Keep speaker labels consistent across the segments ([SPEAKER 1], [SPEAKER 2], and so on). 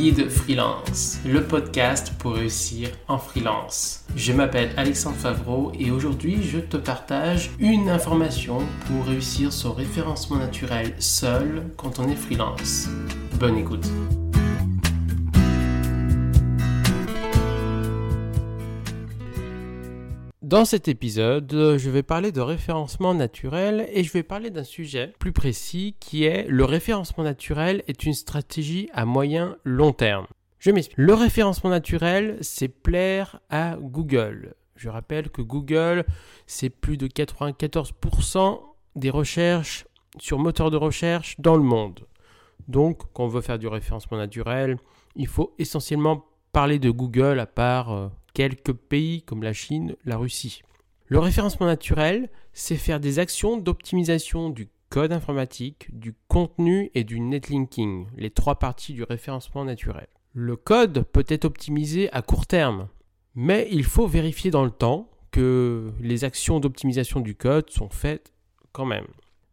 [SPEAKER 1] Guide Freelance, le podcast pour réussir en freelance. Je m'appelle Alexandre Favreau et aujourd'hui je te partage une information pour réussir son référencement naturel seul quand on est freelance. Bonne écoute. Dans cet épisode, je vais parler de référencement naturel et je vais parler d'un sujet plus précis qui est le référencement naturel est une stratégie à moyen long terme. Je m'explique. Le référencement naturel, c'est plaire à Google. Je rappelle que Google, c'est plus de 94% des recherches sur moteur de recherche dans le monde. Donc, quand on veut faire du référencement naturel, il faut essentiellement parler de Google à part euh, quelques pays comme la Chine, la Russie. Le référencement naturel, c'est faire des actions d'optimisation du code informatique, du contenu et du netlinking, les trois parties du référencement naturel. Le code peut être optimisé à court terme, mais il faut vérifier dans le temps que les actions d'optimisation du code sont faites quand même.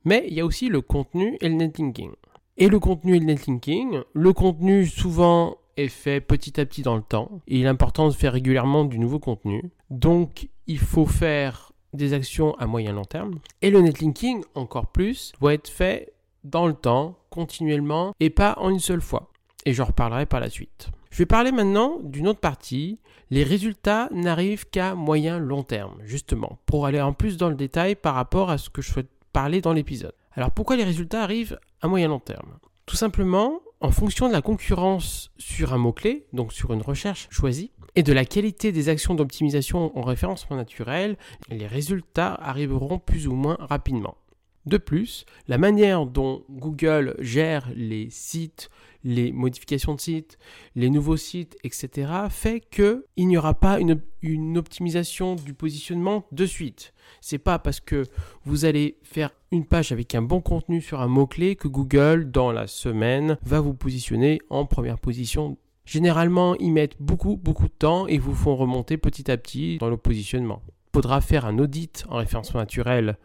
[SPEAKER 1] Mais il y a aussi le contenu et le netlinking. Et le contenu et le netlinking, le contenu souvent est fait petit à petit dans le temps. il est important de faire régulièrement du nouveau contenu. Donc, il faut faire des actions à moyen long terme. Et le netlinking, encore plus, doit être fait dans le temps, continuellement, et pas en une seule fois. Et j'en reparlerai par la suite. Je vais parler maintenant d'une autre partie. Les résultats n'arrivent qu'à moyen long terme, justement, pour aller en plus dans le détail par rapport à ce que je souhaite parler dans l'épisode. Alors pourquoi les résultats arrivent à moyen long terme? Tout simplement en fonction de la concurrence sur un mot-clé, donc sur une recherche choisie, et de la qualité des actions d'optimisation en référencement naturel, les résultats arriveront plus ou moins rapidement. De plus, la manière dont Google gère les sites, les modifications de sites, les nouveaux sites, etc., fait qu'il n'y aura pas une, optimisation du positionnement de suite. C'est pas parce que vous allez faire une page avec un bon contenu sur un mot-clé que Google, dans la semaine, va vous positionner en première position. Généralement, ils mettent beaucoup, beaucoup de temps et vous font remonter petit à petit dans le positionnement. Il faudra faire un audit en référencement naturel,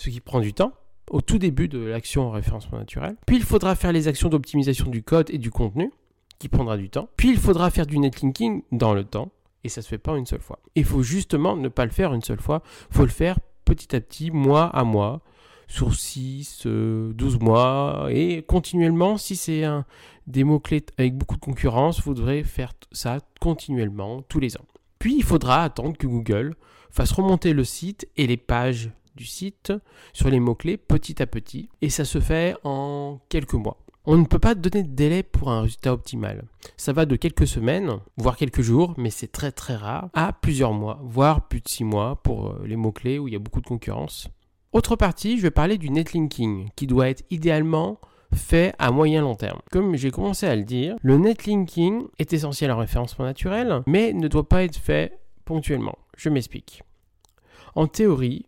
[SPEAKER 1] ce qui prend du temps au tout début de l'action en référencement naturel. Puis il faudra faire les actions d'optimisation du code et du contenu, qui prendra du temps. Puis il faudra faire du netlinking dans le temps, et ça se fait pas une seule fois. Il faut justement ne pas le faire une seule fois, il faut le faire petit à petit, mois à mois, sur 6, 12 euh, mois, et continuellement, si c'est un, des mots-clés avec beaucoup de concurrence, vous devrez faire ça continuellement, tous les ans. Puis il faudra attendre que Google fasse remonter le site et les pages site sur les mots-clés petit à petit, et ça se fait en quelques mois. On ne peut pas donner de délai pour un résultat optimal. Ça va de quelques semaines, voire quelques jours, mais c'est très très rare, à plusieurs mois, voire plus de six mois pour euh, les mots-clés où il y a beaucoup de concurrence. Autre partie, je vais parler du netlinking, qui doit être idéalement fait à moyen long terme. Comme j'ai commencé à le dire, le netlinking est essentiel en référencement naturel, mais ne doit pas être fait ponctuellement. Je m'explique. En théorie,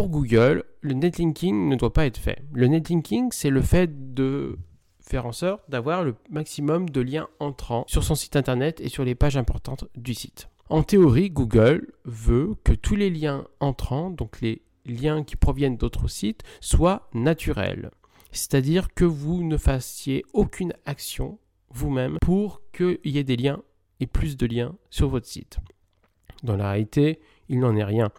[SPEAKER 1] pour Google, le netlinking ne doit pas être fait. Le netlinking, c'est le fait de faire en sorte d'avoir le maximum de liens entrants sur son site internet et sur les pages importantes du site. En théorie, Google veut que tous les liens entrants, donc les liens qui proviennent d'autres sites, soient naturels. C'est-à-dire que vous ne fassiez aucune action vous-même pour qu'il y ait des liens et plus de liens sur votre site. Dans la réalité, il n'en est rien.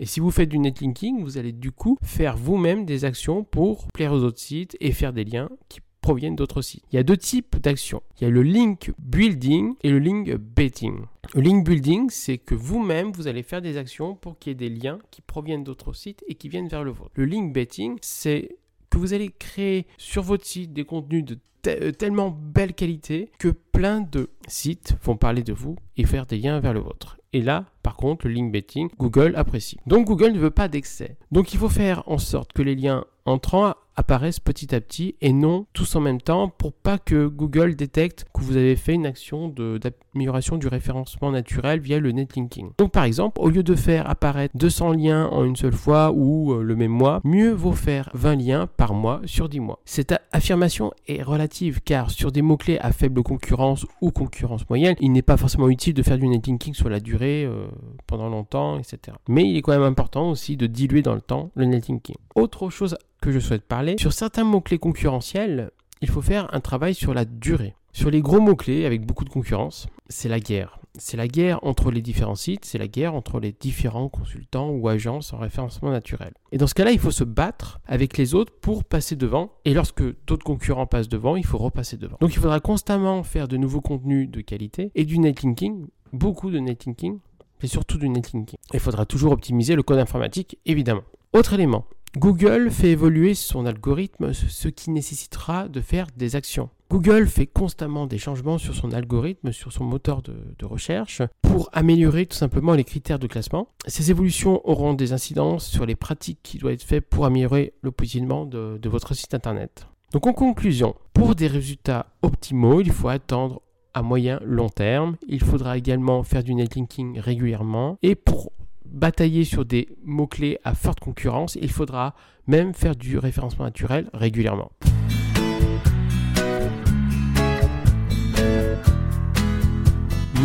[SPEAKER 1] Et si vous faites du netlinking, vous allez du coup faire vous-même des actions pour plaire aux autres sites et faire des liens qui proviennent d'autres sites. Il y a deux types d'actions. Il y a le link building et le link betting. Le link building, c'est que vous-même, vous allez faire des actions pour qu'il y ait des liens qui proviennent d'autres sites et qui viennent vers le vôtre. Le link betting, c'est que vous allez créer sur votre site des contenus de euh, tellement belle qualité que plein de sites vont parler de vous et faire des liens vers le vôtre. Et là, par contre, le link betting, Google apprécie. Donc Google ne veut pas d'excès. Donc il faut faire en sorte que les liens entrants apparaissent petit à petit et non tous en même temps pour pas que Google détecte que vous avez fait une action d'amélioration du référencement naturel via le netlinking. Donc par exemple, au lieu de faire apparaître 200 liens en une seule fois ou euh, le même mois, mieux vaut faire 20 liens par mois sur 10 mois. Cette affirmation est relative car sur des mots-clés à faible concurrence ou concurrence moyenne, il n'est pas forcément utile de faire du netlinking sur la durée euh, pendant longtemps, etc. Mais il est quand même important aussi de diluer dans le temps le netlinking. Autre chose que je souhaite parler, sur certains mots-clés concurrentiels, il faut faire un travail sur la durée. Sur les gros mots-clés avec beaucoup de concurrence, c'est la guerre. C'est la guerre entre les différents sites, c'est la guerre entre les différents consultants ou agences en référencement naturel. Et dans ce cas-là, il faut se battre avec les autres pour passer devant. Et lorsque d'autres concurrents passent devant, il faut repasser devant. Donc il faudra constamment faire de nouveaux contenus de qualité et du netlinking, beaucoup de netlinking, mais surtout du netlinking. Il faudra toujours optimiser le code informatique, évidemment. Autre élément, Google fait évoluer son algorithme, ce qui nécessitera de faire des actions. Google fait constamment des changements sur son algorithme, sur son moteur de, recherche, pour améliorer tout simplement les critères de classement. Ces évolutions auront des incidences sur les pratiques qui doivent être faites pour améliorer le positionnement de, de votre site internet. Donc en conclusion, pour des résultats optimaux, il faut attendre à moyen long terme. Il faudra également faire du netlinking régulièrement. Et pour batailler sur des mots-clés à forte concurrence, il faudra même faire du référencement naturel régulièrement.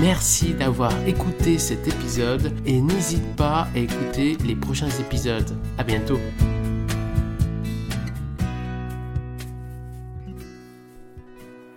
[SPEAKER 1] Merci d'avoir écouté cet épisode et n'hésite pas à écouter les prochains épisodes. À bientôt.